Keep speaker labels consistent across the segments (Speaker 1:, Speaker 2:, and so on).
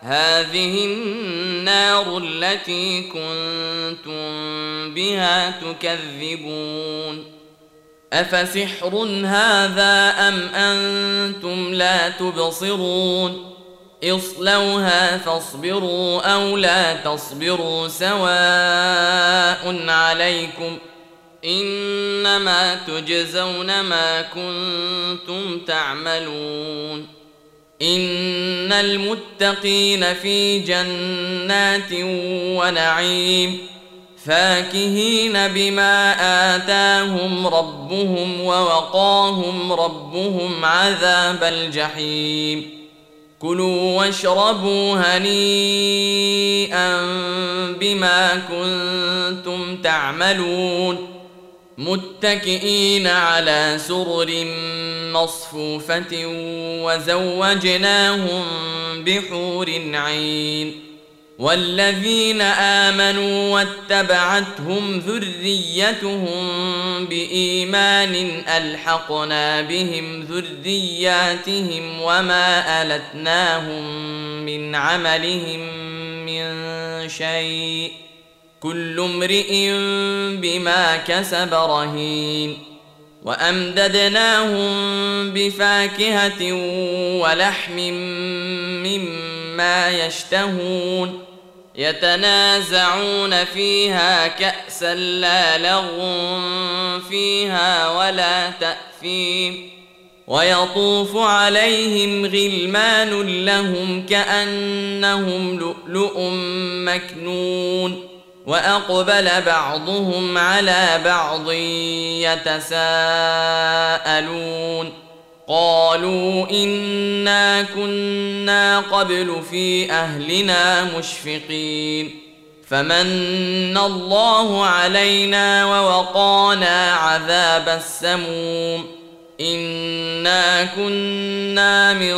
Speaker 1: هذه النار التي كنتم بها تكذبون. أفسحر هذا أم أنتم لا تبصرون؟ اصلوها فاصبروا أو لا تصبروا سواء عليكم. إنما تجزون ما كنتم تعملون. ان المتقين في جنات ونعيم فاكهين بما اتاهم ربهم ووقاهم ربهم عذاب الجحيم كلوا واشربوا هنيئا بما كنتم تعملون متكئين على سرر مصفوفة وزوجناهم بحور عين والذين آمنوا واتبعتهم ذريتهم بإيمان ألحقنا بهم ذرياتهم وما ألتناهم من عملهم من شيء كل امرئ بما كسب رهين وأمددناهم بفاكهة ولحم مما يشتهون يتنازعون فيها كأسا لا لغو فيها ولا تأثيم ويطوف عليهم غلمان لهم كأنهم لؤلؤ مكنون وأقبل بعضهم على بعض يتساءلون. قالوا إنا كنا قبل في أهلنا مشفقين. فمن الله علينا ووقانا عذاب السموم. إنا كنا من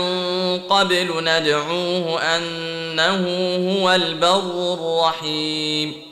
Speaker 1: قبل ندعوه أنه هو البر الرحيم.